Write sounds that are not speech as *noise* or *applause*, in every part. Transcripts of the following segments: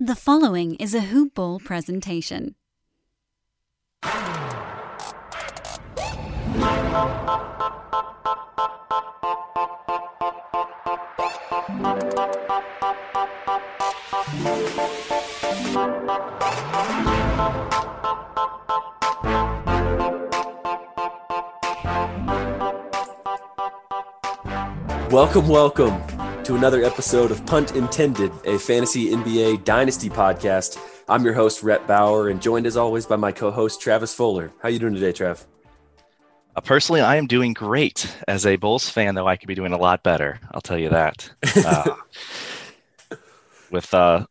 The following is a Hoop Ball presentation. Welcome, welcome to another episode of Punt Intended, a fantasy NBA dynasty podcast. I'm your host, Rhett Bauer, and joined as always by my co-host Travis Fuller. How you doing today, Trav? Uh, personally, I am doing great. As a Bulls fan, though, I could be doing a lot better. I'll tell you that. *laughs* Uh, with uh,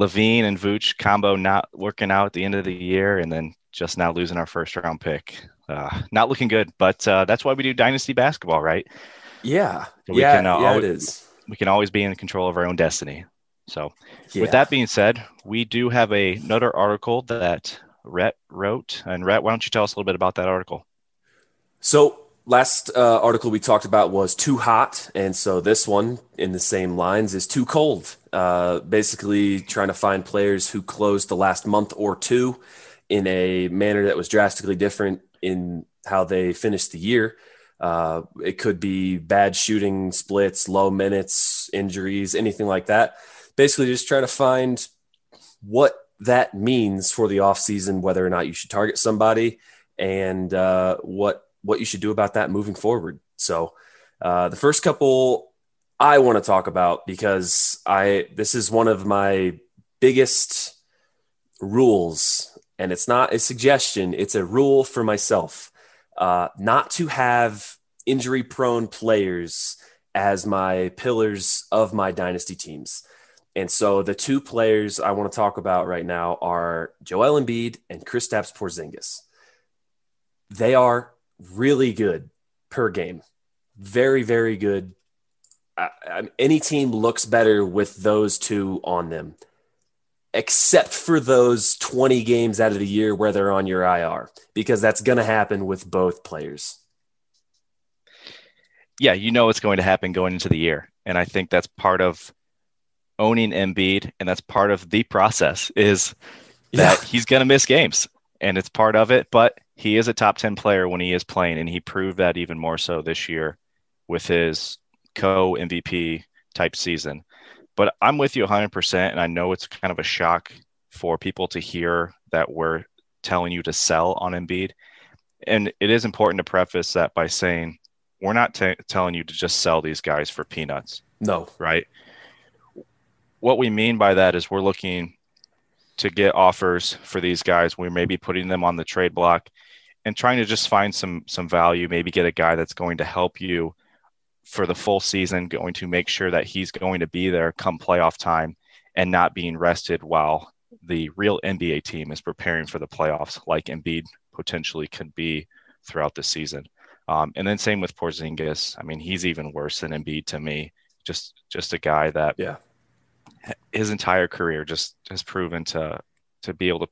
LaVine and Vooch combo not working out at the end of the year, and then just now losing our first round pick. Uh, not looking good, but uh, that's why we do dynasty basketball, right? Yeah, So we yeah, can, uh, yeah. always- It is. We can always be in control of our own destiny. So, Yeah. with that being said, we do have a, another article that Rhett wrote. And Rhett, why don't you tell us a little bit about that article? So last uh, article we talked about was too hot, and so this one in the same lines is too cold. Uh, basically, trying to find players who closed the last month or two in a manner that was drastically different in how they finished the year. Uh, it could be bad shooting splits, low minutes, injuries, anything like that. Basically, just trying to find what that means for the offseason, whether or not you should target somebody, and uh, what what you should do about that moving forward. So, uh, the first couple I want to talk about because I this is one of my biggest rules, and it's not a suggestion; it's a rule for myself uh, not to have injury prone players as my pillars of my dynasty teams. And so the two players I want to talk about right now are Joel Embiid and Kristaps Porzingis. They are really good per game. Very, very good. I, I, any team looks better with those two on them, except for those 20 games out of the year where they're on your IR, because that's going to happen with both players. Yeah, you know what's going to happen going into the year. And I think that's part of owning Embiid, and that's part of the process is that Yeah. he's going to miss games, and it's part of it. But he is a top 10 player when he is playing, and he proved that even more so this year with his co MVP type season. But I'm with you 100%, and I know it's kind of a shock for people to hear that we're telling you to sell on Embiid. And it is important to preface that by saying we're not t- telling you to just sell these guys for peanuts No. right? What we mean by that is we're looking to get offers for these guys. We may be putting them on the trade block and trying to just find some some value. Maybe get a guy that's going to help you for the full season, going to make sure that he's going to be there come playoff time and not being rested while the real NBA team is preparing for the playoffs, like Embiid potentially could be throughout the season. Um, and then same with Porzingis. I mean, he's even worse than Embiid to me. Just just a guy that Yeah. his entire career just has proven to to be able to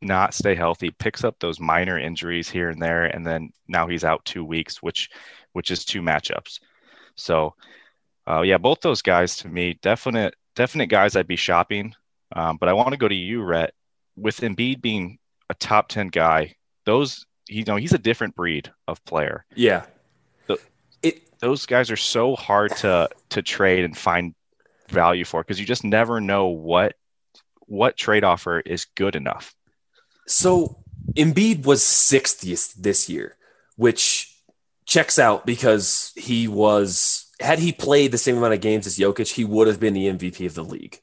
not stay healthy, picks up those minor injuries here and there, and then now he's out two weeks, which which is two matchups. So, uh, yeah, both those guys to me, definite definite guys I'd be shopping. Um, but I want to go to you, Rhett. With Embiid being a top ten guy, those you know he's a different breed of player. Yeah, the, it those guys are so hard to to trade and find value for because you just never know what what trade offer is good enough. So Embiid was 60th this year, which checks out because he was had he played the same amount of games as Jokic, he would have been the MVP of the league.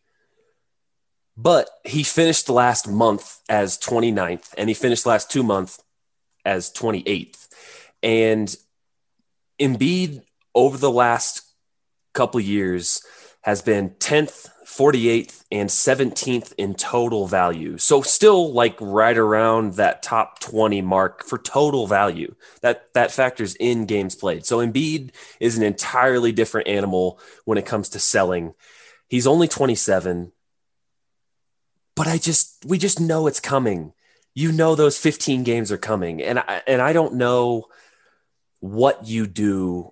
But he finished last month as 29th, and he finished last two months as 28th. And Embiid over the last couple years has been 10th, 48th, and 17th in total value. So still like right around that top 20 mark for total value. That that factors in games played. So Embiid is an entirely different animal when it comes to selling. He's only 27, but I just we just know it's coming. You know those 15 games are coming. And I, and I don't know what you do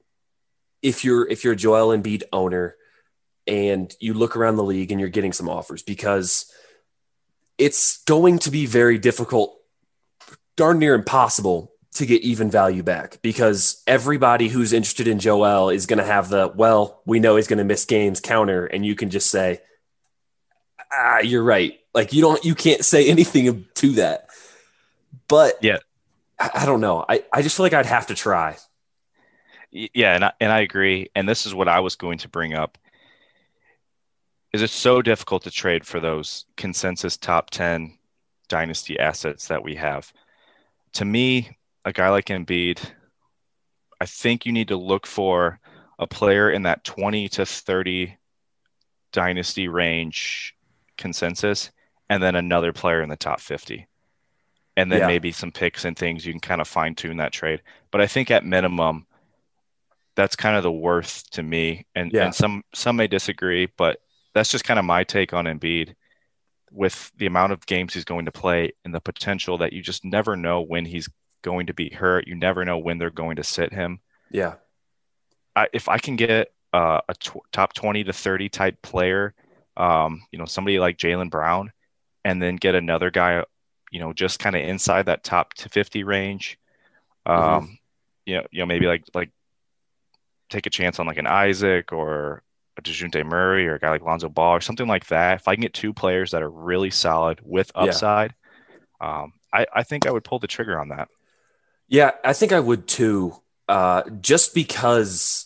if you're if you're a Joel Embiid owner and you look around the league and you're getting some offers because it's going to be very difficult, darn near impossible to get even value back because everybody who's interested in Joel is going to have the, well, we know he's going to miss games counter. And you can just say, ah, you're right. Like you don't, you can't say *laughs* anything to that. But yeah, I, I don't know. I, I just feel like I'd have to try. Yeah. And I, and I agree. And this is what I was going to bring up is it so difficult to trade for those consensus top 10 dynasty assets that we have. To me, a guy like Embiid, I think you need to look for a player in that 20 to 30 dynasty range consensus and then another player in the top 50 and then yeah. maybe some picks and things you can kind of fine tune that trade but i think at minimum that's kind of the worth to me and, yeah. and some some may disagree but that's just kind of my take on Embiid with the amount of games he's going to play and the potential that you just never know when he's going to be hurt. You never know when they're going to sit him. Yeah. I, if I can get uh, a t- top 20 to 30 type player, um, you know, somebody like Jaylen Brown, and then get another guy, you know, just kind of inside that top to 50 range. Um, mm-hmm. you know, you know, maybe like, like take a chance on like an Isaac or a DeJounte Murray or a guy like Lonzo Ball or something like that, if I can get two players that are really solid with upside, yeah. um, I, I think I would pull the trigger on that. Yeah, I think I would too. Uh, just because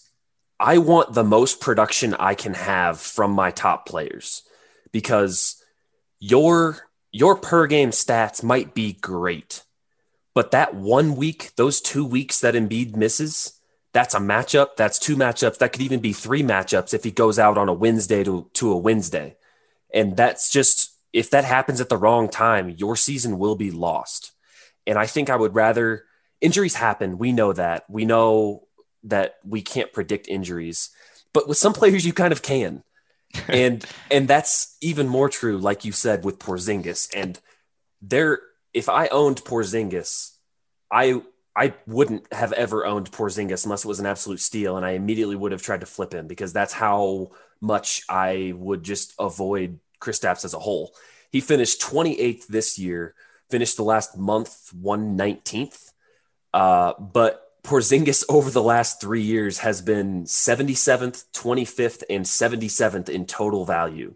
I want the most production I can have from my top players, because your your per game stats might be great, but that one week, those two weeks that Embiid misses, that's a matchup. That's two matchups. That could even be three matchups if he goes out on a Wednesday to, to a Wednesday. And that's just, if that happens at the wrong time, your season will be lost. And I think I would rather, injuries happen. We know that. We know that we can't predict injuries, but with some players, you kind of can. *laughs* and and that's even more true, like you said, with Porzingis. And there, if I owned Porzingis, I I wouldn't have ever owned Porzingis unless it was an absolute steal, and I immediately would have tried to flip him because that's how much I would just avoid Kristaps as a whole. He finished 28th this year, finished the last month 119th, uh, but Porzingis *laughs* over the last three years has been 77th, 25th, and 77th in total value.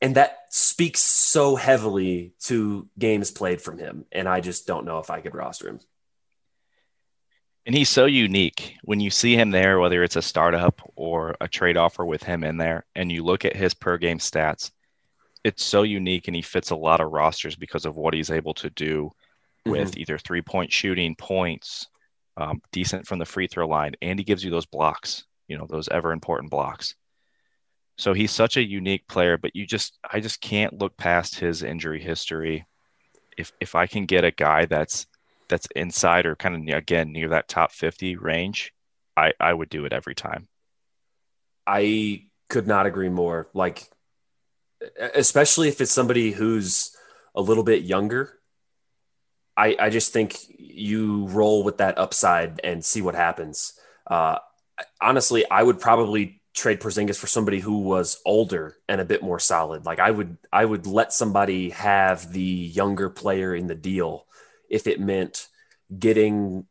and that speaks so heavily to games played from him. And I just don't know if I could roster him. And he's so unique when you see him there, whether it's a startup or a trade offer with him in there, and you look at his per game stats, it's so unique and he fits a lot of rosters because of what he's able to do with Mhm. either three point shooting, points, um, decent from the free throw line, and he gives you those blocks, you know, those ever important blocks. So he's such a unique player, but you just, I just can't look past his injury history. If if I can get a guy that's that's inside or kind of again near that top 50 range, I I would do it every time. I could not agree more. Like, especially if it's somebody who's a little bit younger. I, I just think you roll with that upside and see what happens. Uh, honestly, I would probably trade Porzingis for somebody who was older and a bit more solid. Like I would, I would let somebody have the younger player in the deal if it meant getting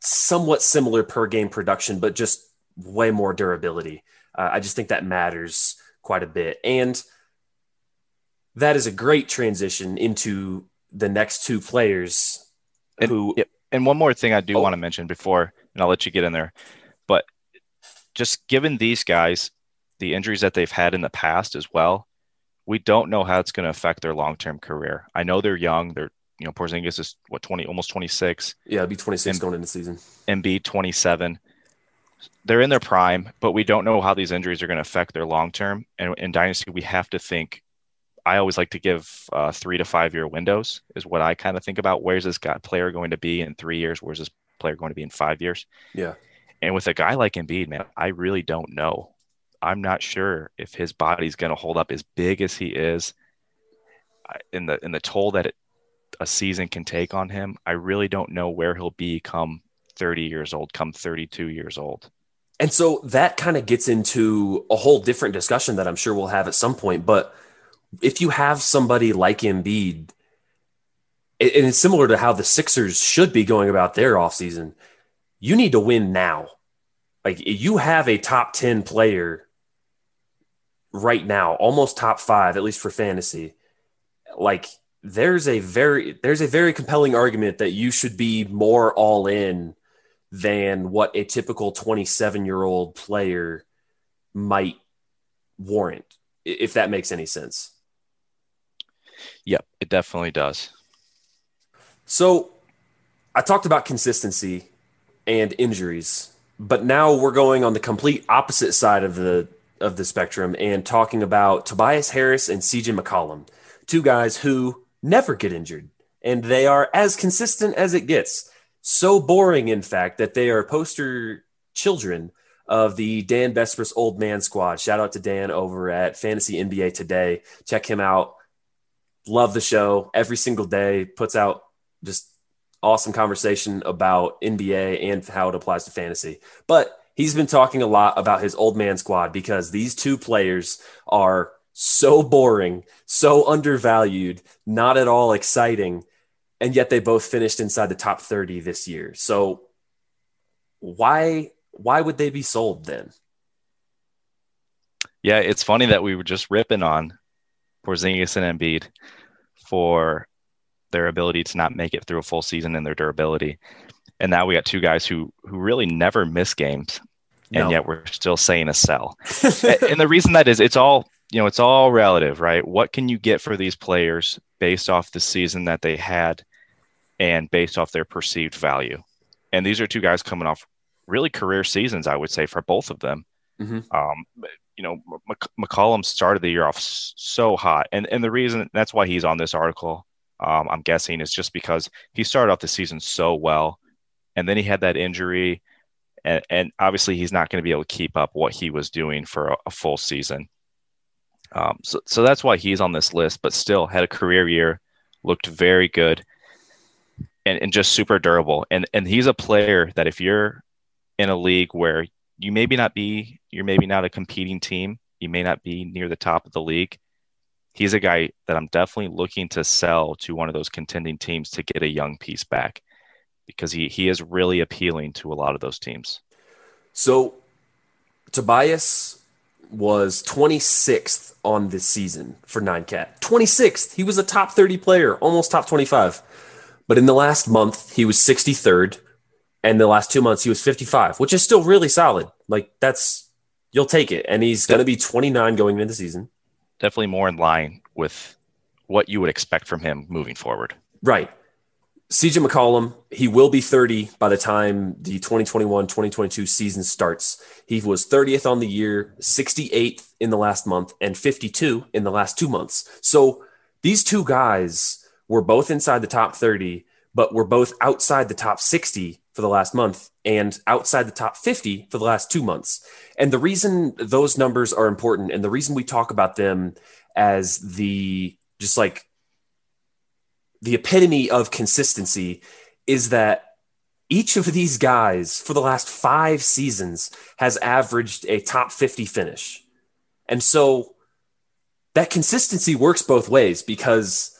somewhat similar per game production, but just way more durability. Uh, I just think that matters quite a bit. And that is a great transition into the next two players And, who yep. and one more thing I do Oh. want to mention before, and I'll let you get in there, just given these guys, the injuries that they've had in the past as well, we don't know how it's going to affect their long-term career. I know they're young. They're, you know, Porzingis is what, 20, almost 26, yeah, it'd be 26 And- going into the season. Embiid 27. They're in their prime, but we don't know how these injuries are going to affect their long-term. And in Dynasty, we have to think I always like to give uh, three to five year windows is what I kind of think about. Where's this guy player going to be in three years? Where's this player going to be in five years? Yeah. And with a guy like Embiid, man, I really don't know. I'm not sure if his body's going to hold up as big as he is, in the in the toll that it, a season can take on him. I really don't know where he'll be come 30 years old, come 32 years old. And so that kind of gets into a whole different discussion that I'm sure we'll have at some point. But if you have somebody like Embiid, and it's similar to how the Sixers should be going about their offseason, you need to win now. Like you have a top 10 player right now, almost top five, at least for fantasy. Like there's a very there's a very compelling argument that you should be more all in than what a typical 27 year old player might warrant, if that makes any sense. Yep, it definitely does. So I talked about consistency and injuries, but now we're going on the complete opposite side of the of the spectrum and talking about Tobias Harris and CJ McCollum, two guys who never get injured and they are as consistent as it gets. So boring, in fact, that they are poster children of the Dan Besbris Old Man Squad. Shout out to Dan over at Fantasy NBA Today. Check him out. Love the show every single day. Puts out just awesome conversation about NBA and how it applies to fantasy. But he's been talking a lot about his old man squad because these two players are so boring, so undervalued, not at all exciting, and yet they both finished inside the top 30 this year. So why why would they be sold then? Yeah, it's funny that we were just ripping on Porzingis and Embiid for their ability to not make it through a full season and their durability. And now we got two guys who who really never miss games, and No. yet we're still saying a sell. *laughs* And the reason that is, it's all you know, it's all relative, right? What can you get for these players based off the season that they had, and based off their perceived value? And these are two guys coming off really career seasons, I would say, for both of them. Mhm. Um, you know, Mc- McCollum started the year off so hot, and and the reason that's why he's on this article, um, I'm guessing, is just because he started off the season so well, and then he had that injury, and, and obviously he's not going to be able to keep up what he was doing for a, a full season. Um, so so that's why he's on this list, but still had a career year, looked very good, and, and just super durable. And and he's a player that if you're in a league where you maybe not be you're maybe not a competing team you may not be near the top of the league he's a guy that i'm definitely looking to sell to one of those contending teams to get a young piece back because he, he is really appealing to a lot of those teams So Tobias was 26th on this season for 9cat. 26th. He was a top 30 player, almost top 25. But in the last month, he was 63rd. And the last two months, he was 55, which is still really solid. Like that's, you'll take it. And he's going to be 29 going into the season. Definitely more in line with what you would expect from him moving forward. Right. CJ McCollum, he will be 30 by the time the 2021 2022 season starts. He was 30th on the year, 68th in the last month, and 52 in the last two months. So these two guys were both inside the top 30, but were both outside the top 60 for the last month and outside the top 50 for the last two months. And the reason those numbers are important and the reason we talk about them as the just like the epitome of consistency is that each of these guys for the last five seasons has averaged a top 50 finish. And so that consistency works both ways because,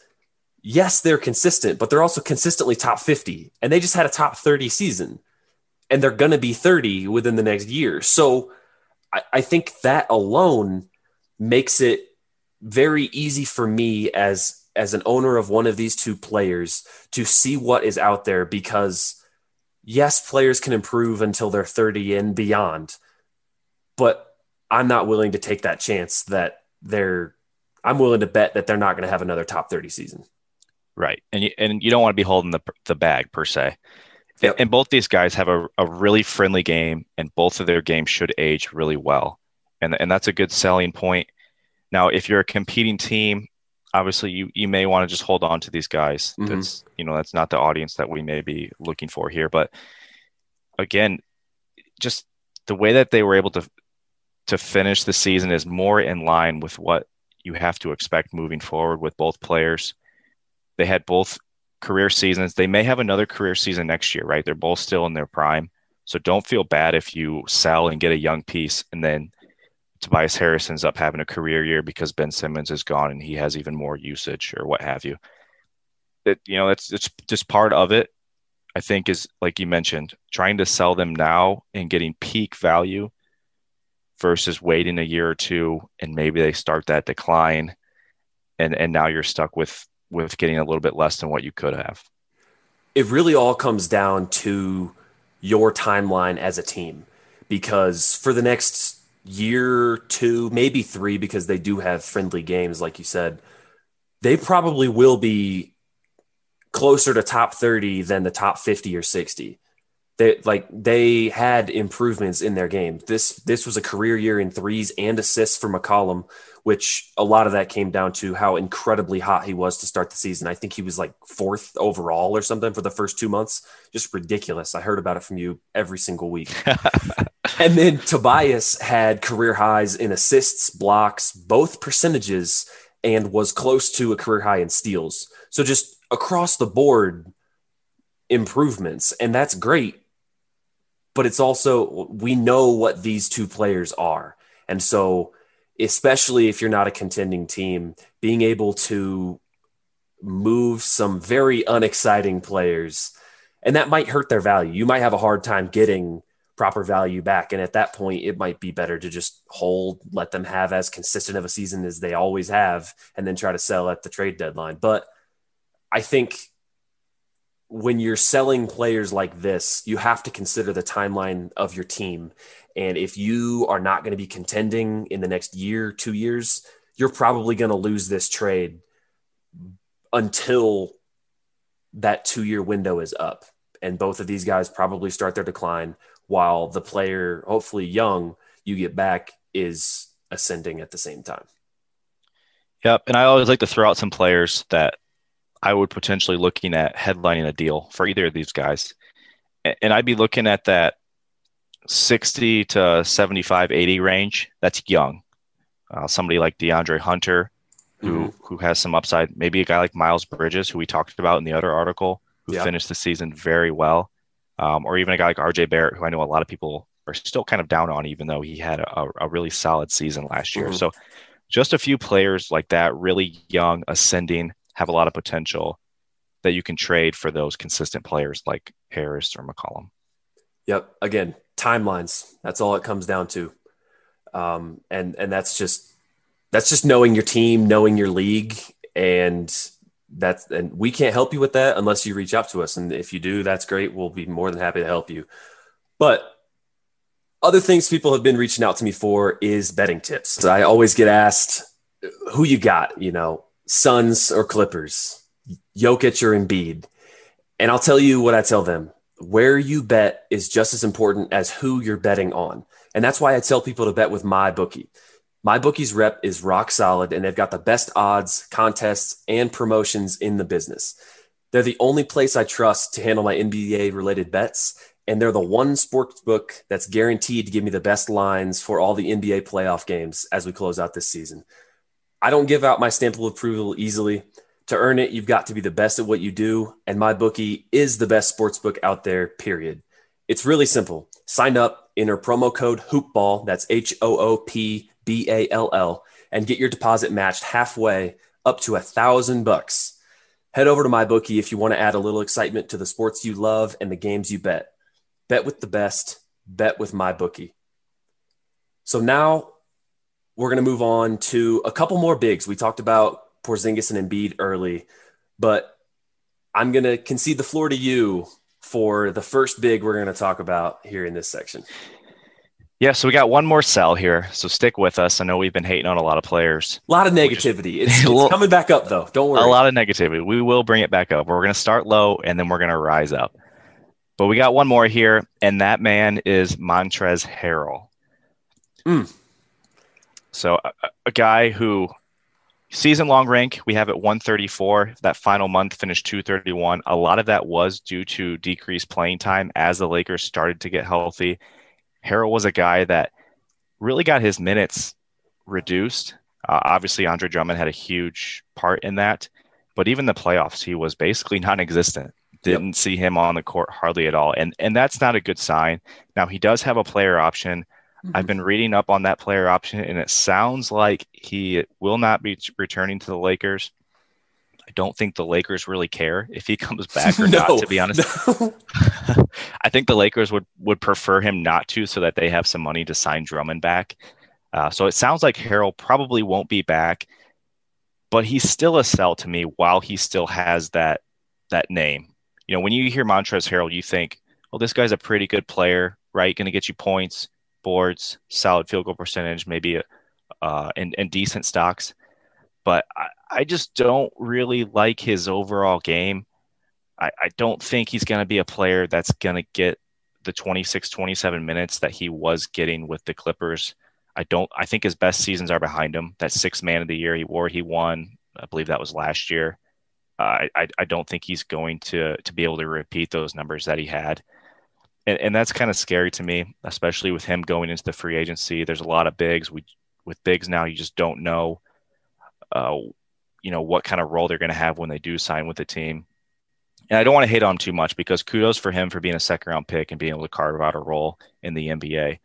yes, they're consistent, but they're also consistently top 50. And they just had a top 30 season and they're going to be 30 within the next year. So I, I think that alone makes it very easy for me as as an owner of one of these two players to see what is out there because yes, players can improve until they're 30 and beyond, but I'm not willing to take that chance that they're I'm willing to bet that they're not going to have another top 30 season. Right. And you, and you don't want to be holding the, the bag per se. Yep. And both these guys have a, a really friendly game, and both of their games should age really well. And, and that's a good selling point. Now, if you're a competing team obviously you you may want to just hold on to these guys mm-hmm. that's you know that's not the audience that we may be looking for here but again just the way that they were able to to finish the season is more in line with what you have to expect moving forward with both players they had both career seasons they may have another career season next year right they're both still in their prime so don't feel bad if you sell and get a young piece and then Tobias Harris ends up having a career year because Ben Simmons is gone and he has even more usage or what have you. That you know, it's it's just part of it. I think is like you mentioned, trying to sell them now and getting peak value versus waiting a year or two and maybe they start that decline and and now you're stuck with with getting a little bit less than what you could have. It really all comes down to your timeline as a team because for the next year two, maybe three, because they do have friendly games, like you said, they probably will be closer to top 30 than the top 50 or 60. They like they had improvements in their game. This this was a career year in threes and assists for McCollum, which a lot of that came down to how incredibly hot he was to start the season. I think he was like fourth overall or something for the first two months. Just ridiculous. I heard about it from you every single week. *laughs* and then Tobias had career highs in assists, blocks, both percentages, and was close to a career high in steals. So just across the board improvements. And that's great. But it's also, we know what these two players are. And so, especially if you're not a contending team, being able to move some very unexciting players, and that might hurt their value. You might have a hard time getting proper value back. And at that point, it might be better to just hold, let them have as consistent of a season as they always have, and then try to sell at the trade deadline. But I think when you're selling players like this, you have to consider the timeline of your team. And if you are not going to be contending in the next year, two years, you're probably going to lose this trade until that two year window is up. And both of these guys probably start their decline while the player, hopefully young, you get back is ascending at the same time. Yep. And I always like to throw out some players that I would potentially looking at headlining a deal for either of these guys. And I'd be looking at that 60 to 75, 80 range. That's young. Uh, somebody like DeAndre Hunter, who, mm-hmm. who has some upside. Maybe a guy like Miles Bridges, who we talked about in the other article, who finished the season very well um, or even a guy like RJ Barrett, who I know a lot of people are still kind of down on, even though he had a, a really solid season last year. Mm-hmm. So, just a few players like that, really young, ascending, have a lot of potential that you can trade for those consistent players like Harris or McCollum. Yep. Again, timelines. That's all it comes down to. Um, and and that's just that's just knowing your team, knowing your league, and that's and we can't help you with that unless you reach out to us. And if you do, that's great. We'll be more than happy to help you. But other things people have been reaching out to me for is betting tips. I always get asked who you got, you know, Suns or Clippers, Jokic or Embiid. And I'll tell you what I tell them. Where you bet is just as important as who you're betting on. And that's why I tell people to bet with MyBookie. My bookie's rep is rock solid and they've got the best odds, contests, and promotions in the business. They're the only place I trust to handle my NBA related bets. And they're the one sports book that's guaranteed to give me the best lines for all the NBA playoff games as we close out this season. I don't give out my stamp of approval easily. To earn it, you've got to be the best at what you do. And MyBookie is the best sports book out there, period. It's really simple. Sign up, enter promo code HOOPBALL, that's H O O P B A L L, and get your deposit matched halfway up to a thousand bucks. Head over to MyBookie if you want to add a little excitement to the sports you love and the games you bet. Bet with the best, bet with MyBookie. So now we're going to move on to a couple more bigs. We talked about Porzingis and Embiid early, but I'm going to concede the floor to you for the first big we're going to talk about here in this section. Yeah, so we got one more sell here. So stick with us. I know we've been hating on a lot of players. A lot of negativity. *laughs* It's, it's coming back up, though. Don't worry. A lot of negativity. We will bring it back up. We're going to start low and then we're going to rise up. But we got one more here, and that man is Montrez Harrell. Mm. So a, a guy who season long rank we have at 134 that final month finished 231 a lot of that was due to decreased playing time as the lakers started to get healthy. Harrell was a guy that really got his minutes reduced. Uh, obviously andre drummond had a huge part in that but even the playoffs he was basically *laughs* non-existent. Didn't yep. see him on the court hardly at all. And and that's not a good sign. Now he does have a player option Mm-hmm. I've been reading up on that player option, and it sounds like he will not be returning to the Lakers. I don't think the Lakers really care if he comes *laughs* back or no, not. To be honest, no. *laughs* I think the Lakers would would prefer him not to, so that they have some money to sign Drummond back. Uh, so it sounds like Harrell probably won't be back, but he's still a sell to me while he still has that that name. You know, when you hear Montrez Harrell, you think, "Well, this guy's a pretty good player, right? Going to get you points." Boards, solid field goal percentage, maybe uh, and, and decent stocks. But I, I just don't really like his overall game. I, I don't think he's going to be a player that's going to get the 26, 27 minutes that he was getting with the Clippers. I don't. I think his best seasons are behind him. That six man of the year he wore, he won. I believe that was last year. Uh, I I don't think he's going to to be able to repeat those numbers that he had and, and that's kind of scary to me, especially with him going into the free agency. There's a lot of bigs. We with bigs now, you just don't know, uh, you know, what kind of role they're going to have when they do sign with the team. And I don't want to hate on him too much because kudos for him for being a second round pick and being able to carve out a role in the NBA.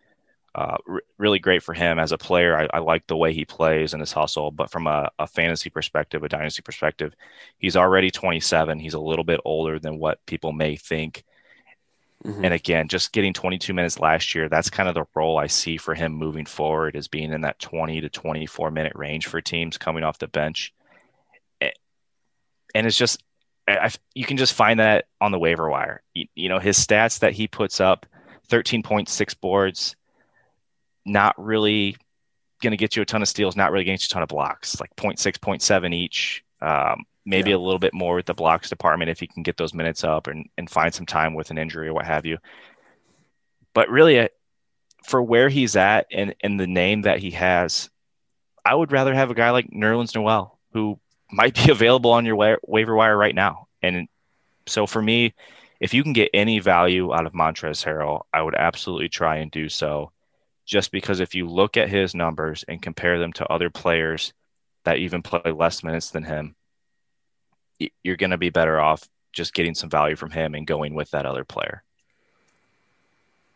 Uh, r- really great for him as a player. I, I, like the way he plays and his hustle, but from a, a, fantasy perspective, a dynasty perspective, he's already 27. He's a little bit older than what people may think. Mm-hmm. And again, just getting 22 minutes last year, that's kind of the role I see for him moving forward is being in that 20 to 24 minute range for teams coming off the bench. And it's just, I, you can just find that on the waiver wire. You, you know, his stats that he puts up 13.6 boards, not really going to get you a ton of steals, not really getting you a ton of blocks, like 0.6, 0.7 each. Um, maybe yeah. a little bit more with the blocks department if he can get those minutes up and, and find some time with an injury or what have you. But really, uh, for where he's at and, and the name that he has, I would rather have a guy like Nerlens Noel who might be *laughs* available on your wa- waiver wire right now. And so for me, if you can get any value out of Montrez Harrell, I would absolutely try and do so. Just because if you look at his numbers and compare them to other players that even play less minutes than him, you're going to be better off just getting some value from him and going with that other player.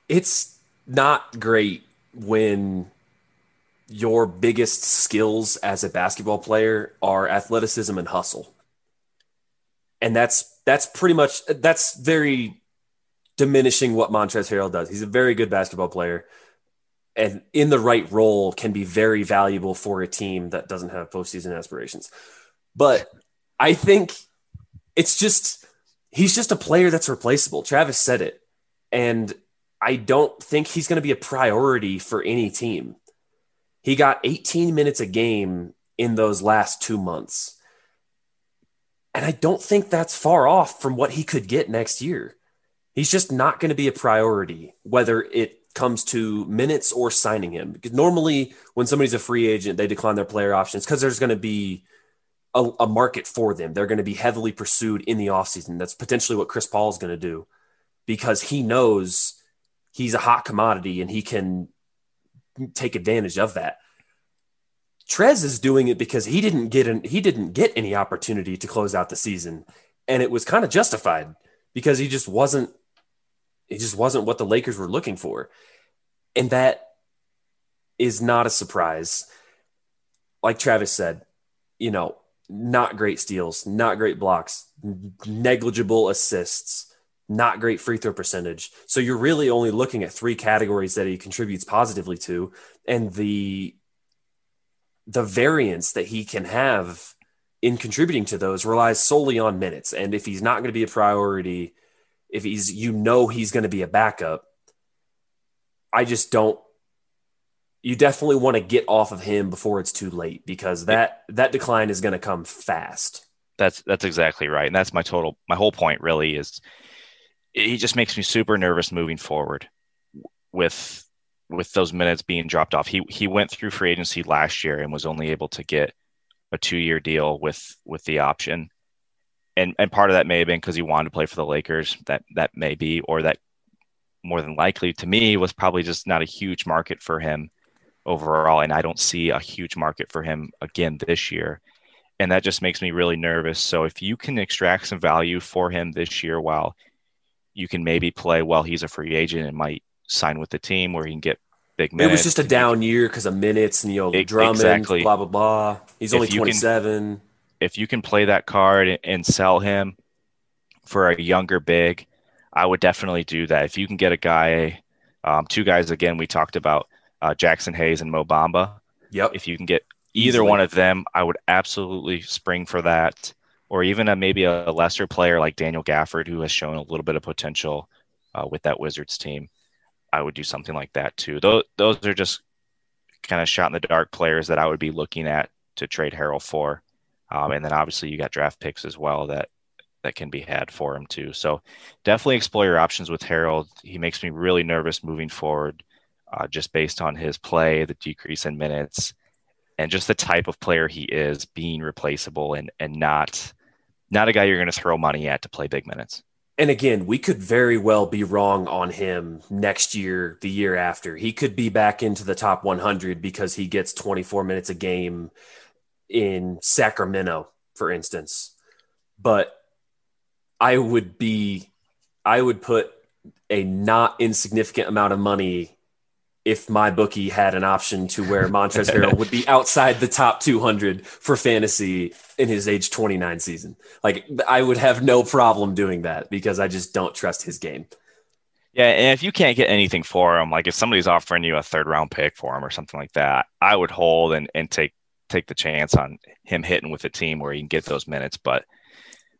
It's not great when your biggest skills as a basketball player are athleticism and hustle. And that's that's pretty much that's very diminishing what Montrez Harrell does. He's a very good basketball player and in the right role can be very valuable for a team that doesn't have postseason aspirations. But I think it's just he's just a player that's replaceable. Travis said it. And I don't think he's going to be a priority for any team. He got 18 minutes a game in those last two months. And I don't think that's far off from what he could get next year. He's just not going to be a priority, whether it comes to minutes or signing him. Because normally, when somebody's a free agent, they decline their player options because there's going to be a, a, market for them. They're going to be heavily pursued in the offseason. That's potentially what Chris Paul is going to do because he knows he's a hot commodity and he can take advantage of that. Trez is doing it because he didn't get an, he didn't get any opportunity to close out the season, and it was kind of justified because he just wasn't he just wasn't what the Lakers were looking for, and that is not a surprise. Like Travis said, you know, not great steals, not great blocks, negligible assists, not great free throw percentage. So you're really only looking at three categories that he contributes positively to, and the the variance that he can have in contributing to those relies solely on minutes. And if he's not going to be a priority, if he's, you know, he's going to be a backup, I just don't. You definitely want to get off of him before it's too late because that that decline is going to come fast. That's that's exactly right, and that's my total my whole point. Really is he just makes me super nervous moving forward with with those minutes being dropped off. He he went through free agency last year and was only able to get a two year deal with with the option. And and part of that may have been because he wanted to play for the Lakers. That that may be, or that more than likely to me was probably just not a huge market for him overall. And I don't see a huge market for him again this year. And that just makes me really nervous. So if you can extract some value for him this year while you can maybe play while he's a free agent and might sign with the team where he can get big minutes. It was just a down year because of minutes and you know it, Drummond, exactly. blah blah blah. He's only twenty seven. If you can play that card and sell him for a younger big, I would definitely do that. If you can get a guy, um, two guys again, we talked about uh, Jaxson Hayes and Mo Bamba. Yep. If you can get either Easily. one of them, I would absolutely spring for that. Or even a, maybe a lesser player like Daniel Gafford, who has shown a little bit of potential uh, with that Wizards team. I would do something like that too. Those those are just kind of shot in the dark players that I would be looking at to trade Harrell for. Um, and then obviously you got draft picks as well that that can be had for him too. So definitely explore your options with Harrell. He makes me really nervous moving forward, uh, just based on his play, the decrease in minutes, and just the type of player he is, being replaceable and and not not a guy you're going to throw money at to play big minutes and again, we could very well be wrong on him next year, the year after. He could be back into the top 100 because he gets 24 minutes a game in Sacramento, for instance. But I would be, I would put a not insignificant amount of money if MyBookie had an option to where Montrezl *laughs* Harrell would be outside the top 200 for fantasy in his age 29 season. Like I would have no problem doing that because I just don't trust his game. Yeah, and if you can't get anything for him, like if somebody's offering you a third round pick for him or something like that, I would hold and, and take take the chance on him hitting with a team where he can get those minutes. But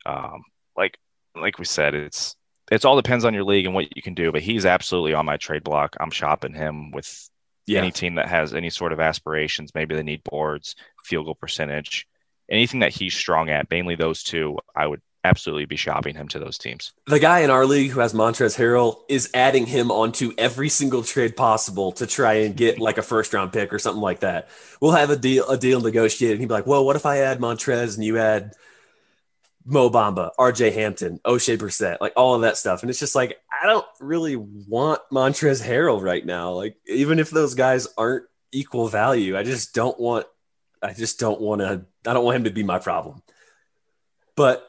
um, like like we said, it's it's all depends on your league and what you can do. But he's absolutely on my trade block. I'm shopping him with yeah. any team that has any sort of aspirations. Maybe they need boards, field goal percentage, anything that he's strong at. Mainly those two. I would absolutely be shopping him to those teams. The guy in our league who has Montrezl Harrell is adding him onto every single trade possible to try and get like a first round pick or something like that. We'll have a deal a deal negotiated. And he'd be like, "Well, what if I add Montrez and you add Mo Bamba, RJ Hampton, Oshae Brissett, like all of that stuff. And it's just like, I don't really want Montrezl Harrell right now. Like, even if those guys aren't equal value, I just don't want, I just don't want to, I don't want him to be my problem. But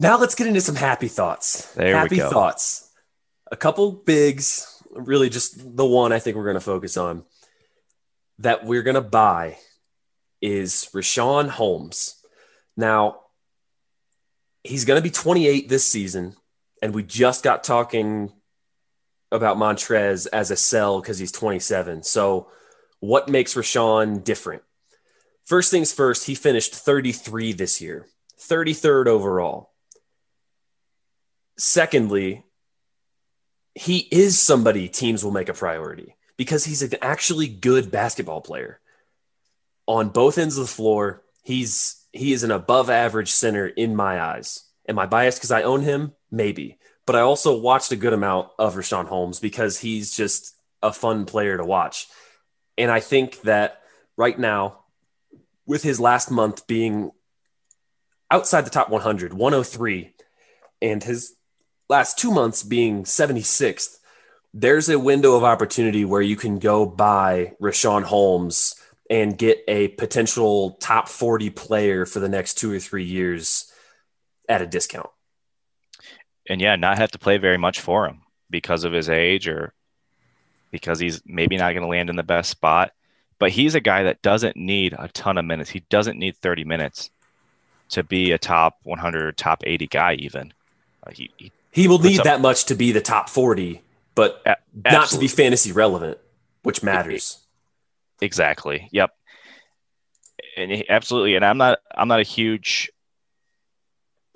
now let's get into some happy thoughts. There happy thoughts. A couple bigs, really just the one I think we're going to focus on that we're going to buy is Richaun Holmes. Now, he's going to be 28 this season, and we just got talking about Montrez as a sell because he's 27. So, what makes Richaun different? First things first, he finished 33 this year. 33rd overall. Secondly, he is somebody teams will make a priority because he's an actually good basketball player. On both ends of the floor, he's he is an above average center in my eyes. Am I biased because I own him? Maybe. But I also watched a good amount of Richaun Holmes because he's just a fun player to watch. And I think that right now, with his last month being outside the top 100, 103, and his last two months being 76th, there's a window of opportunity where you can go buy Richaun Holmes and get a potential top 40 player for the next two or three years at a discount. And yeah, not have to play very much for him because of his age or because he's maybe not going to land in the best spot. But he's a guy that doesn't need a ton of minutes. He doesn't need 30 minutes to be a top 100, top 80 guy, even. Uh, he, he, he will need up, that much to be the top 40, but a- not to be fantasy relevant, which matters. Exactly. Yep. And he, absolutely. And I'm not, I'm not a huge,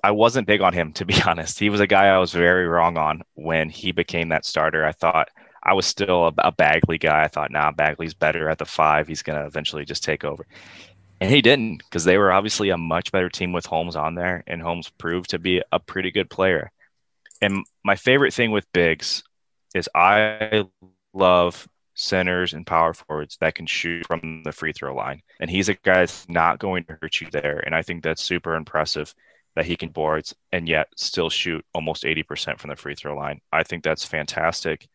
I wasn't big on him, to be *laughs* honest. He was a guy I was very wrong on when he became that starter. I thought I was still a, a Bagley guy. I thought, nah, Bagley's better at the five. He's going to eventually just take over. And he didn't because they were obviously a much better team with Holmes on there, and Holmes proved to be a pretty good player. And my favorite thing with Biggs is I love centers and power forwards that can shoot from the free throw line. And he's a guy that's not going to hurt you there. And I think that's super impressive that he can boards and yet still shoot almost 80% from the free throw line. I think that's fantastic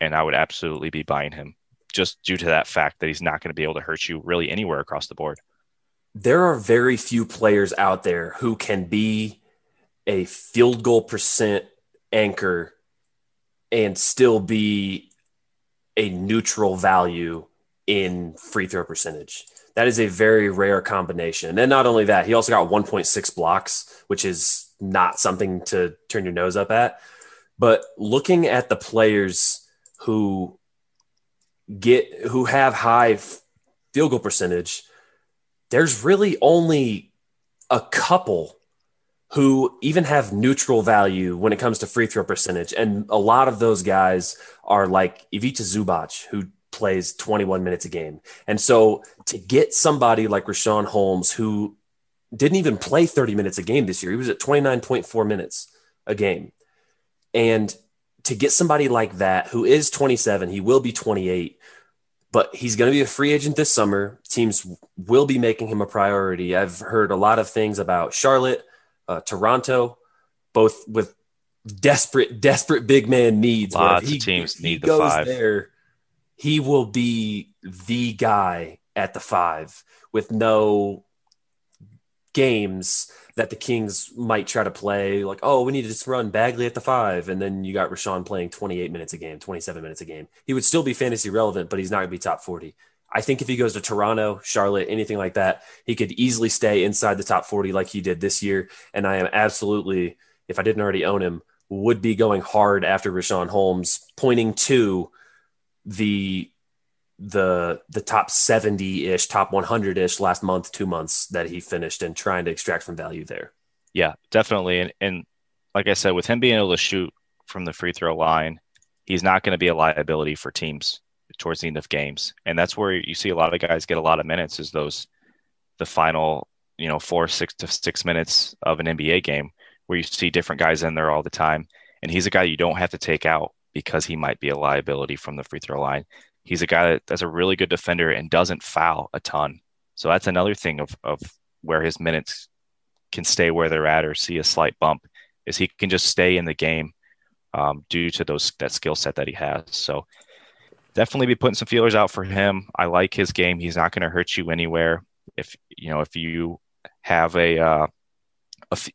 and I would absolutely be buying him just due to that fact that he's not going to be able to hurt you really anywhere across the board. There are very few players out there who can be a field goal percent anchor and still be a neutral value in free throw percentage. That is a very rare combination. And not only that, he also got 1.6 blocks, which is not something to turn your nose up at. But looking at the players who get who have high field goal percentage, there's really only a couple who even have neutral value when it comes to free throw percentage. And a lot of those guys are like Ivica Zubac, who plays 21 minutes a game. And so to get somebody like Richaun Holmes, who didn't even play 30 minutes a game this year, he was at 29.4 minutes a game. And to get somebody like that who is 27, he will be 28, but he's going to be a free agent this summer. Teams will be making him a priority. I've heard a lot of things about Charlotte, uh, Toronto, both with desperate, desperate big man needs. Lots he, of teams need the five. There, he will be the guy at the five with no games that the Kings might try to play. Like, oh, we need to just run Bagley at the five. And then you got Richaun playing 28 minutes a game, 27 minutes a game. He would still be fantasy relevant, but he's not going to be top 40. I think if he goes to Toronto, Charlotte, anything like that, he could easily stay inside the top 40 like he did this year. And I am absolutely, if I didn't already own him, would be going hard after Richaun Holmes, pointing to the the the top 70-ish top 100-ish last month two months that he finished and trying to extract some value there yeah definitely and, and like i said with him being able to shoot from the free throw line he's not going to be a liability for teams towards the end of games and that's where you see a lot of guys get a lot of minutes is those the final you know four six to six minutes of an nba game where you see different guys in there all the time and he's a guy you don't have to take out because he might be a liability from the free throw line he's a guy that's a really good defender and doesn't foul a ton. So that's another thing of, of where his minutes can stay where they're at or see a slight bump is he can just stay in the game um, due to those that skill set that he has. So definitely be putting some feelers out for him. I like his game. He's not going to hurt you anywhere. If you know if you have a, uh,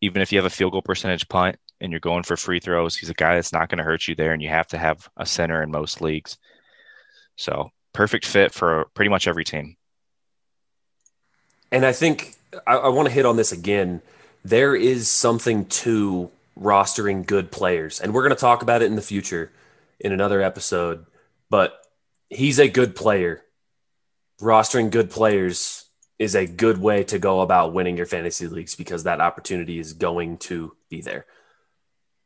even if you have a field goal percentage punt and you're going for free throws, he's a guy that's not going to hurt you there. And you have to have a center in most leagues. So perfect fit for pretty much every team. And I think I, I want to hit on this again. There is something to rostering good players, and we're going to talk about it in the future in another episode. But he's a good player. Rostering good players is a good way to go about winning your fantasy leagues because that opportunity is going to be there.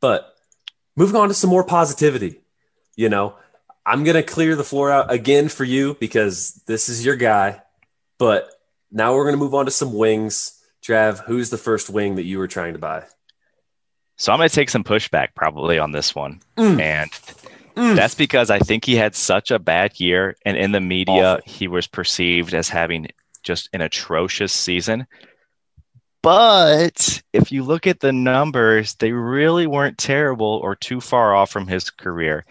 But moving on to some more positivity, you know, I'm going to clear the floor out again for you because this is your guy. But now we're going to move on to some wings. Trav, who's the first wing that you were trying to buy? So I'm going to take some pushback probably on this one. Mm. And mm. that's because I think he had such a bad year. And in the media, Awful. he was perceived as having just an atrocious season. But if you look at the numbers, they really weren't terrible or too far off from his career.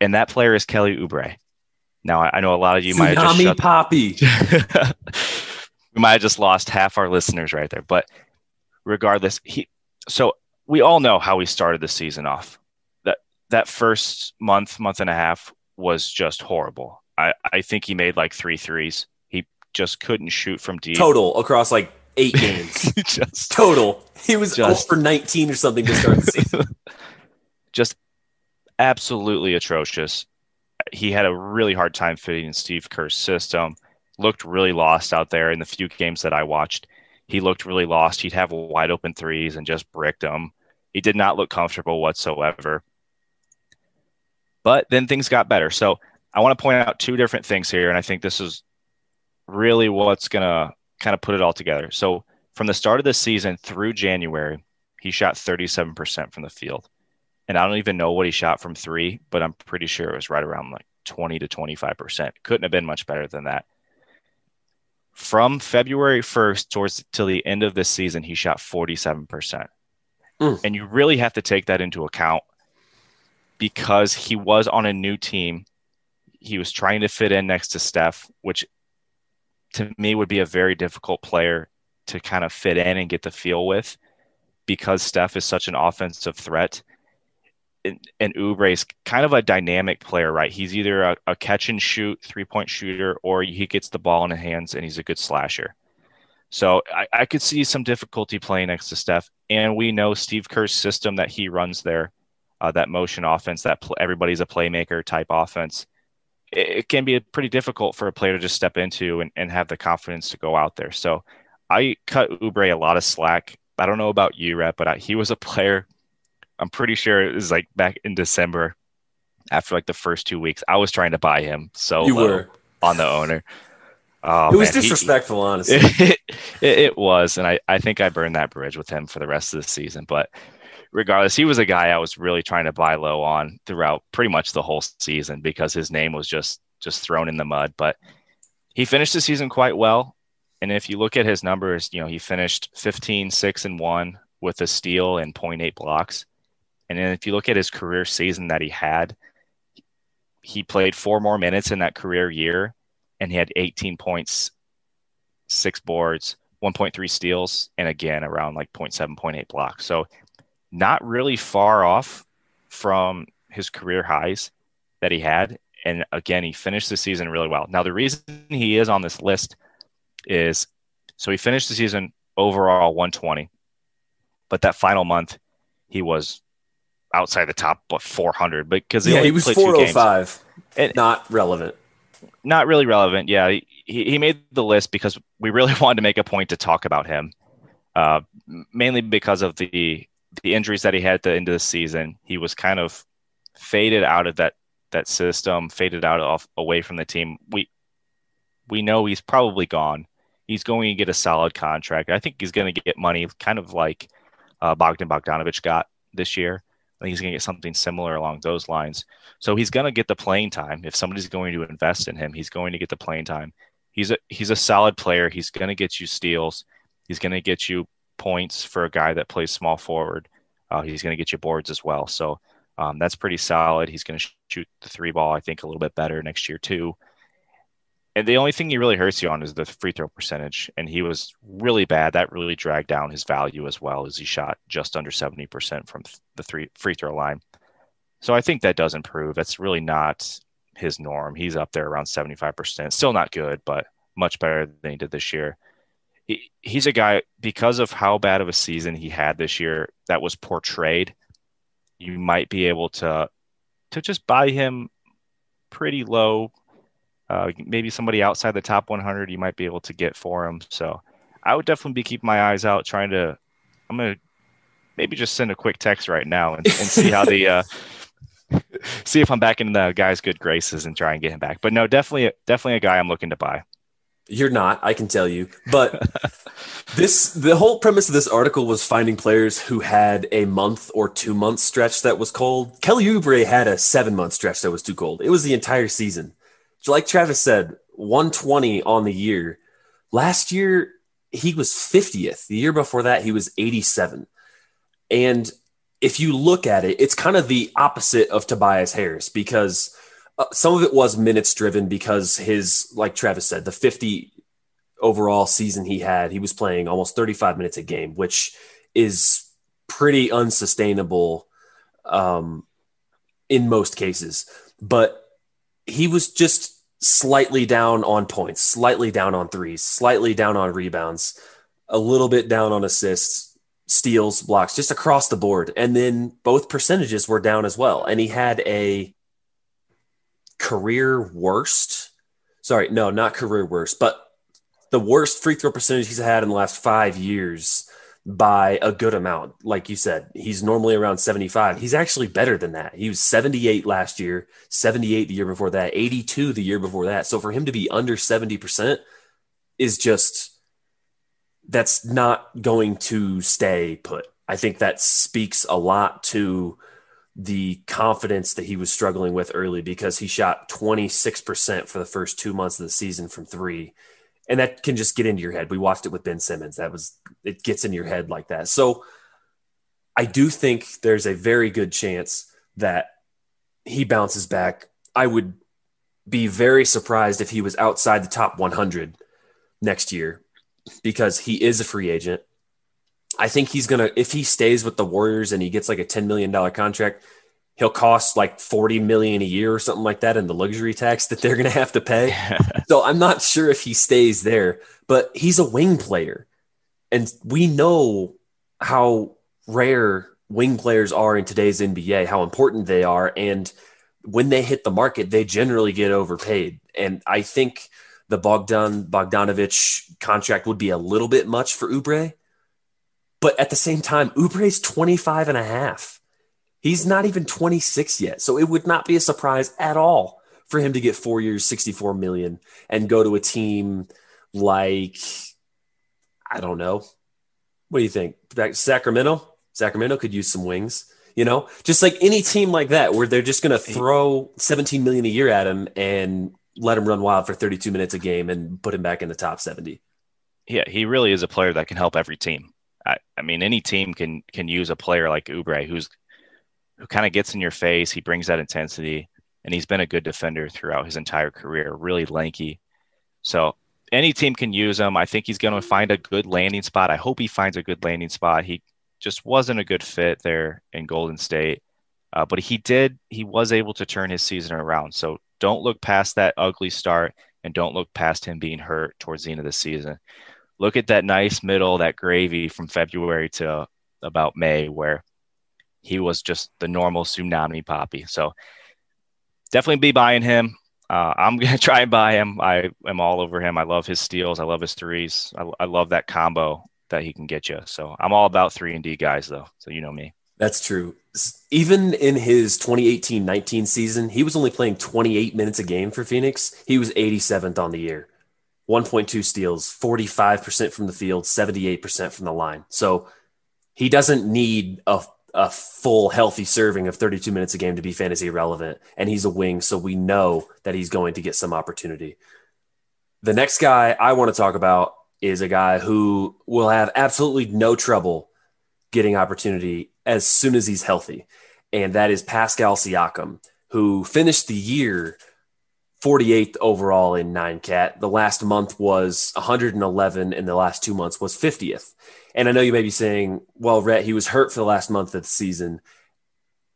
And that player is Kelly Oubre. Now, I know a lot of you might have just Poppy. *laughs* we might have just lost half our listeners right there. But regardless, he so we all know how we started the season off. That first month, month and a half was just horrible. I, I think he made like three threes. He just couldn't shoot from deep. Total across like eight *laughs* games. just total. He was just, for 19 or something to start the season. *laughs* just absolutely atrocious. He had a really hard time fitting in Steve Kerr's system. Looked really lost out there in the few games that I watched he looked really lost. He'd have wide open threes and just bricked them. He did not look comfortable whatsoever. But then things got better. So I want to point out two different things here, and I think this is really what's going to kind of put it all together. So from the start of the season through January, he shot 37% from the field. And I don't even know what he shot from three, but I'm pretty sure it was right around like 20 to 25%. Couldn't have been much better than that from February 1st towards till the end of this season, he shot 47%. Mm. And you really have to take that into account because he was on a new team. He was trying to fit in next to Steph, which to me would be a very difficult player to kind of fit in and get the feel with because Steph is such an offensive threat and, Oubre is kind of a dynamic player, right? He's either a, a catch and shoot three point shooter or he gets the ball in his hands and he's a good slasher. So I, I, could see some difficulty playing next to Steph. And we know Steve Kerr's system that he runs there, uh, that motion offense, that pl- everybody's a playmaker type offense. It, it, can be pretty difficult for a player to just step into and, and have the confidence to go out there. So I cut Oubre a lot of slack. I don't know about you, Rep, but I, he was a player I'm pretty sure it was like back in December after like the first two weeks. I was trying to buy him so you were on the owner. *laughs* Oh, it was man. disrespectful, he, honestly. It, *laughs* it, it, was, and I, I think I burned that bridge with him for the rest of the season. But regardless, he was a guy I was really trying to buy low on throughout pretty much the whole season because his name was just just thrown in the mud. But he finished the season quite well. And if you look at his numbers, you know, he finished 15, 6, and 1 with a steal and 0.8 blocks. And then if you look at his career season that he had, he played four more minutes in that career year and he had 18 points, six boards, 1.3 steals, and again around like 0.7, 0.8 blocks. So not really far off from his career highs that he had. And again, he finished the season really well. Now, the reason he is on this list is so he finished the season overall 120, but that final month he was outside the top but 400 because yeah, he was 405 and not relevant not really relevant yeah he, he made the list because we really *laughs* wanted to make a point to talk about him uh, mainly because of the the injuries that he had at the end of the season he was kind of faded out of that that system faded out off away from the team we we know he's probably gone he's going to get a solid contract i think he's going to get money kind of like uh, bogdan bogdanovich got this year I think he's going to get something similar along those lines. So he's going to get the playing time. If somebody's going to invest in him, he's going to get the playing time. He's a he's a solid player. He's going to get you steals. He's going to get you points for a guy that plays small forward. Uh, he's going to get you boards as well. So um, that's pretty solid. He's going to shoot the three ball, I think, a little bit better next year too and the only thing he really hurts you on is the free throw percentage. And he was really bad. That really dragged down his value as well as he shot just under 70% from the three free throw line. So I think that does improve. That's really not his norm. He's up there around 75%. Still not good, but much better than he did this year. He, he's a guy, because of how bad of a season he had this year, that was portrayed. You might be able to to just buy him pretty low uh, maybe somebody outside the top 100 you might be able to get for him. So I would definitely be keeping my eyes out, trying to. I'm gonna maybe just send a quick text right now and, and see how the uh, *laughs* see if I'm back in the guy's good graces and try and get him back. But no, definitely, definitely a guy I'm looking to buy. You're not, I can tell you. But *laughs* this the whole premise of this article was finding players who had a month or two month stretch that was cold. Kelly Oubre had a seven month stretch that was too cold. It was the entire season. Like Travis said, 120 on the year. Last year, he was 50th. The year before that, he was 87. And if you look at it, it's kind of the opposite of Tobias Harris because uh, some of it was minutes driven because his, like Travis said, the 50 overall season he had, he was playing almost 35 minutes a game, which is pretty unsustainable um, in most cases. But he was just slightly down on points, slightly down on threes, slightly down on rebounds, a little bit down on assists, steals, blocks, just across the board. And then both percentages were down as well. And he had a career worst. Sorry, no, not career worst, but the worst free throw percentage he's had in the last five years by a good amount. Like you said, he's normally around 75. He's actually better than that. He was 78 last year, 78 the year before that, 82 the year before that. So for him to be under 70% is just that's not going to stay put. I think that speaks a lot to the confidence that he was struggling with early because he shot 26% for the first two months of the season from three. And that can just get into your head. We watched it with Ben Simmons. That was, it gets in your head like that. So I do think there's a very good chance that he bounces back. I would be very surprised if he was outside the top 100 next year because he is a free agent. I think he's going to, if he stays with the Warriors and he gets like a $10 million contract, he'll cost like 40 million a year or something like that in the luxury tax that they're going to have to pay. *laughs* so I'm not sure if he stays there, but he's a wing player. And we know how rare wing players are in today's NBA, how important they are. And when they hit the market, they generally get overpaid. And I think the Bogdan Bogdanovich contract would be a little bit much for Oubre. But at the same time, Oubre's 25 and a half. He's not even 26 yet. So it would not be a surprise at all for him to get four years, 64 million and go to a team like, I don't know. What do you think? Sacramento? Sacramento could use some wings you know just like any team like that where they're just going to throw 17 million a year at him and let him run wild for 32 minutes a game and put him back in the top 70. Yeah, he really is a player that can help every team. I, I mean, any team can can use a player like Oubre, who's who kind of gets in your face. He brings that intensity, and he's been a good defender throughout his entire career. Really lanky, so any team can use him. I think he's going to find a good landing spot. I hope he finds a good landing spot. He just wasn't a good fit there in Golden State, uh, but he did. He was able to turn his season around. So don't look past that ugly start and don't look past him being hurt towards the end of the season. Look at that nice middle, that gravy from February to about May, where he was just the normal Tsunami Papi. So definitely be buying him. Uh, I'm *laughs* to try and buy him. I am all over him. I love his steals. I love his threes. I, I love that combo that he can get you. So I'm all about three and D guys, though. So you know me. That's true. Even in his 2018 19 season, he was only playing 28 minutes a game for Phoenix. He was 87th on the year, 1.2 steals, 45% from the field, 78% from the line. So he doesn't need a, a full healthy serving of 32 minutes a game to be fantasy relevant. And he's a wing. So we know that he's going to get some opportunity. The next guy I want to talk about is a guy who will have absolutely no trouble getting opportunity as soon as he's healthy. And that is Pascal Siakam, who finished the year 48th overall in nine cat. The last month was 111, and the last two months was 50th. And I know you may be saying, well, Rhett, he was hurt for the last month of the season.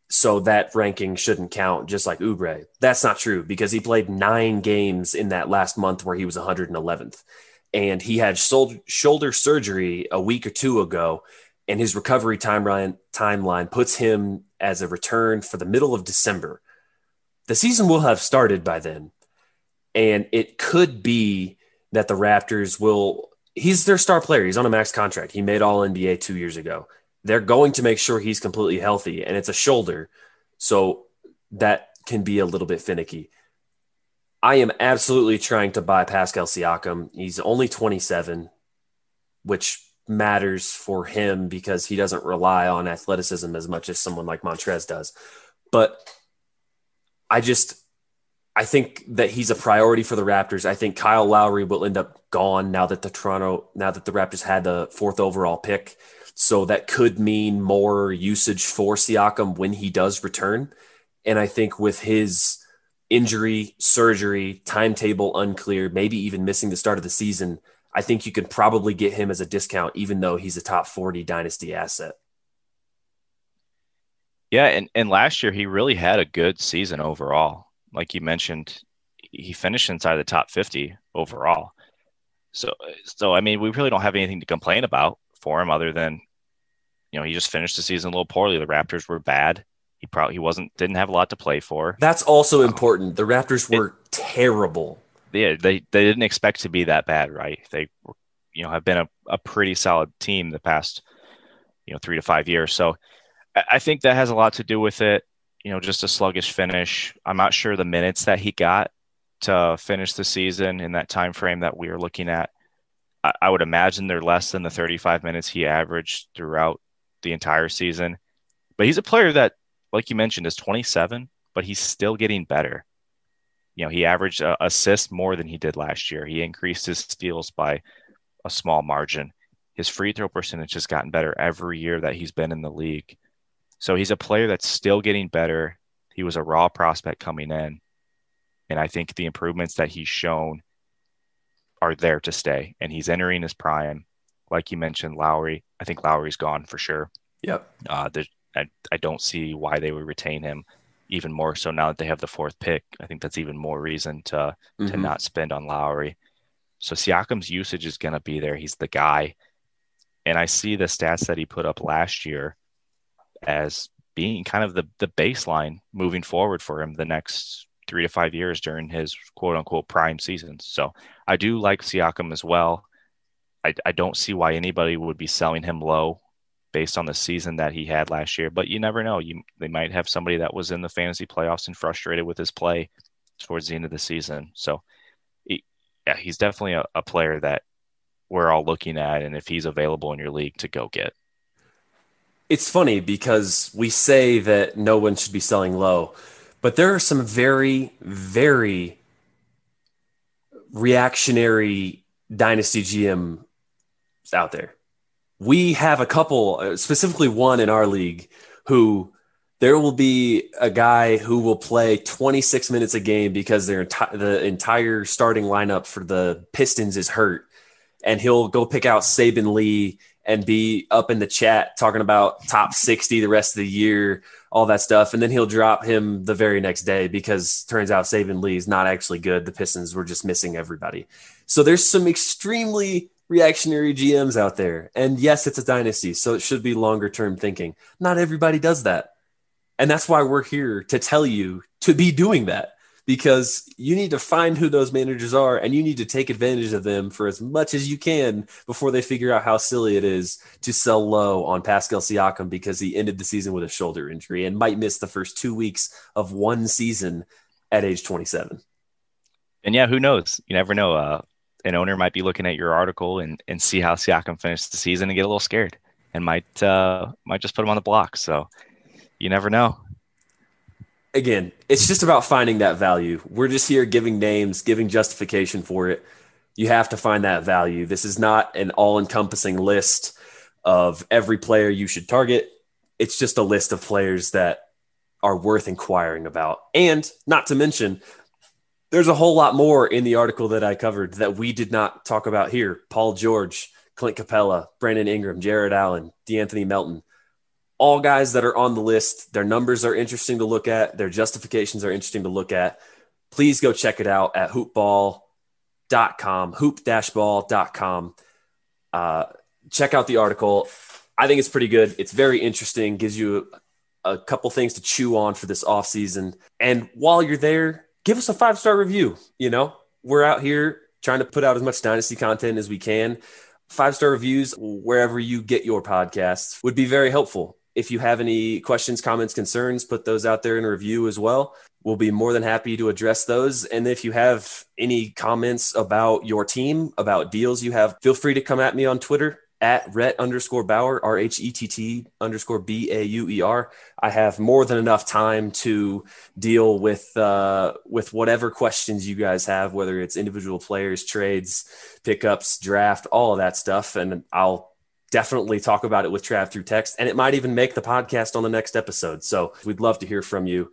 So that ranking shouldn't count, just like Oubre. That's not true because he played nine games in that last month where he was 111th. And he had shoulder surgery a week or two ago and his recovery timeline timeline puts him as a return for the middle of December. The season will have started by then. And it could be that the Raptors will, he's their star player. He's on a max contract. He made all NBA two years ago. They're going to make sure he's completely healthy, and it's a shoulder. So that can be a little bit finicky. I am absolutely trying to buy Pascal Siakam. He's only 27, which matters for him because he doesn't rely on athleticism as much as someone like Montrez does. But I just I think that he's a priority for the Raptors. I think Kyle Lowry will end up gone now that the Toronto now that the Raptors had the fourth overall pick. So that could mean more usage for Siakam when he does return. And I think with his injury, surgery, timetable unclear, maybe even missing the start of the season, I think you could probably get him as a discount, even though he's a top 40 dynasty asset. Yeah, and, and last year he really had a good season overall. Like you mentioned, he finished inside the top 50 overall. So so I mean, we really don't have anything to complain about for him other than you know, he just finished the season a little poorly. The Raptors were bad. He probably he wasn't didn't have a lot to play for. That's also um, important. The Raptors were it, terrible. Yeah, they they didn't expect to be that bad, right? They you know have been a, a pretty solid team the past you know three to five years. So I think that has a lot to do with it. You know, just a sluggish finish. I'm not sure the minutes that he got to finish the season in that time frame that we are looking at. I, I would imagine they're less than the 35 minutes he averaged throughout the entire season. But he's a player that, like you mentioned, is 27, but he's still getting better. You know, he averaged uh, assists more than he did last year. He increased his steals by a small margin. His free throw percentage has gotten better every year that he's been in the league. So he's a player that's still getting better. He was a raw prospect coming in. And I think the improvements that he's shown are there to stay. And he's entering his prime. Like you mentioned, Lowry, I think Lowry's gone for sure. Yep. Uh, I, I don't see why they would retain him even more so now that they have the fourth pick. I think that's even more reason to mm-hmm. to not spend on Lowry. So Siakam's usage is going to be there. He's the guy. And I see the stats that he put up last year as being kind of the, the baseline moving forward for him the next three to five years during his quote unquote prime seasons. So I do like Siakam as well. I, I don't see why anybody would be selling him low based on the season that he had last year. But you never know. You they might have somebody that was in the fantasy playoffs and frustrated with his play towards the end of the season. So he, yeah, he's definitely a, a player that we're all looking at, and if he's available in your league, to go get. It's funny because we say that no one should be selling low, but there are some very, very reactionary dynasty GM out there. We have a couple, uh, specifically one in our league, who there will be a guy who will play 26 minutes a game because their enti- the entire starting lineup for the Pistons is hurt, and he'll go pick out Saben Lee and be up in the chat talking about top 60 the rest of the year, all that stuff. And then he'll drop him the very next day because turns out Saben Lee is not actually good. The Pistons were just missing everybody. So there's some extremely reactionary GMs out there. And yes, it's a dynasty, so it should be longer term thinking. Not everybody does that. And that's why we're here to tell you to be doing that because you need to find who those managers are and you need to take advantage of them for as much as you can before they figure out how silly it is to sell low on Pascal Siakam because he ended the season with a shoulder injury and might miss the first two weeks of one season at age 27. And yeah, who knows? You never know. Uh, an owner might be looking at your article and, and see how Siakam finished the season and get a little scared and might uh, might just put him on the block. So you never know. Again, it's just about finding that value. We're just here giving names, giving justification for it. You have to find that value. This is not an all-encompassing list of every player you should target. It's just a list of players that are worth inquiring about. And not to mention, there's a whole lot more in the article that I covered that we did not talk about here. Paul George, Clint Capela, Brandon Ingram, Jarrett Allen, De'Anthony Melton, all guys that are on the list. Their numbers are interesting to look at. Their justifications are interesting to look at. Please go check it out at hoopball.com, hoop-ball.com. Uh, check out the article. I think it's pretty good. It's very interesting, gives you a, a couple things to chew on for this offseason. And while you're there, give us a five star review. You know, we're out here trying to put out as much dynasty content as we can. Five star reviews wherever you get your podcasts would be very helpful. If you have any questions, comments, concerns, put those out there in review as well. We'll be more than happy to address those. And if you have any comments about your team, about deals you have, feel free to come at me on Twitter at Rhett underscore Bauer, R H E T T underscore B A U E R. I have more than enough time to deal with uh, with whatever questions you guys have, whether it's individual players, trades, pickups, draft, all of that stuff, and I'll definitely talk about it with Trav through text, and it might even make the podcast on the next episode. So we'd love to hear from you.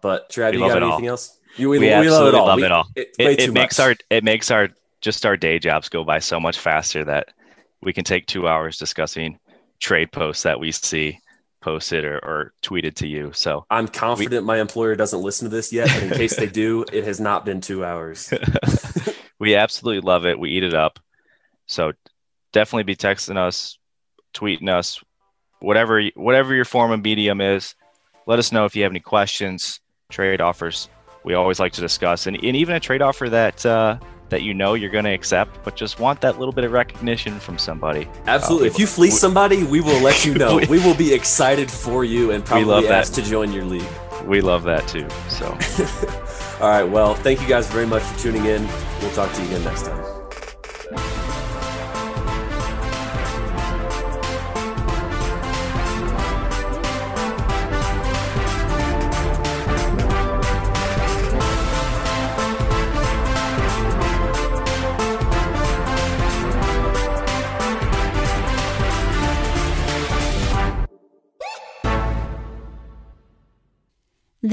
But Trav, We you got anything all. else? You, we, we, we absolutely love it all. love We- it all. it- It, it makes much. our it makes our just our day jobs go by so much faster that we can take two hours discussing trade posts that we see posted or, or tweeted to you. So I'm confident my employer doesn't listen to this yet, but in case they do, it has not been two hours. *laughs* we absolutely love it. We eat it up. So definitely be texting us, tweeting us, whatever whatever your form of medium is. Let us know if you have any questions, trade offers. We always like to discuss, and, and even a trade offer that uh, that you know you're going to accept, but just want that little bit of recognition from somebody. Absolutely. Uh, if you fleece somebody, we will let you *laughs* know. We- we will be excited for you and We love probably that. to join your league. We love that too. So *laughs* All right. Well, thank you guys very much for tuning in. We'll talk to you again next time.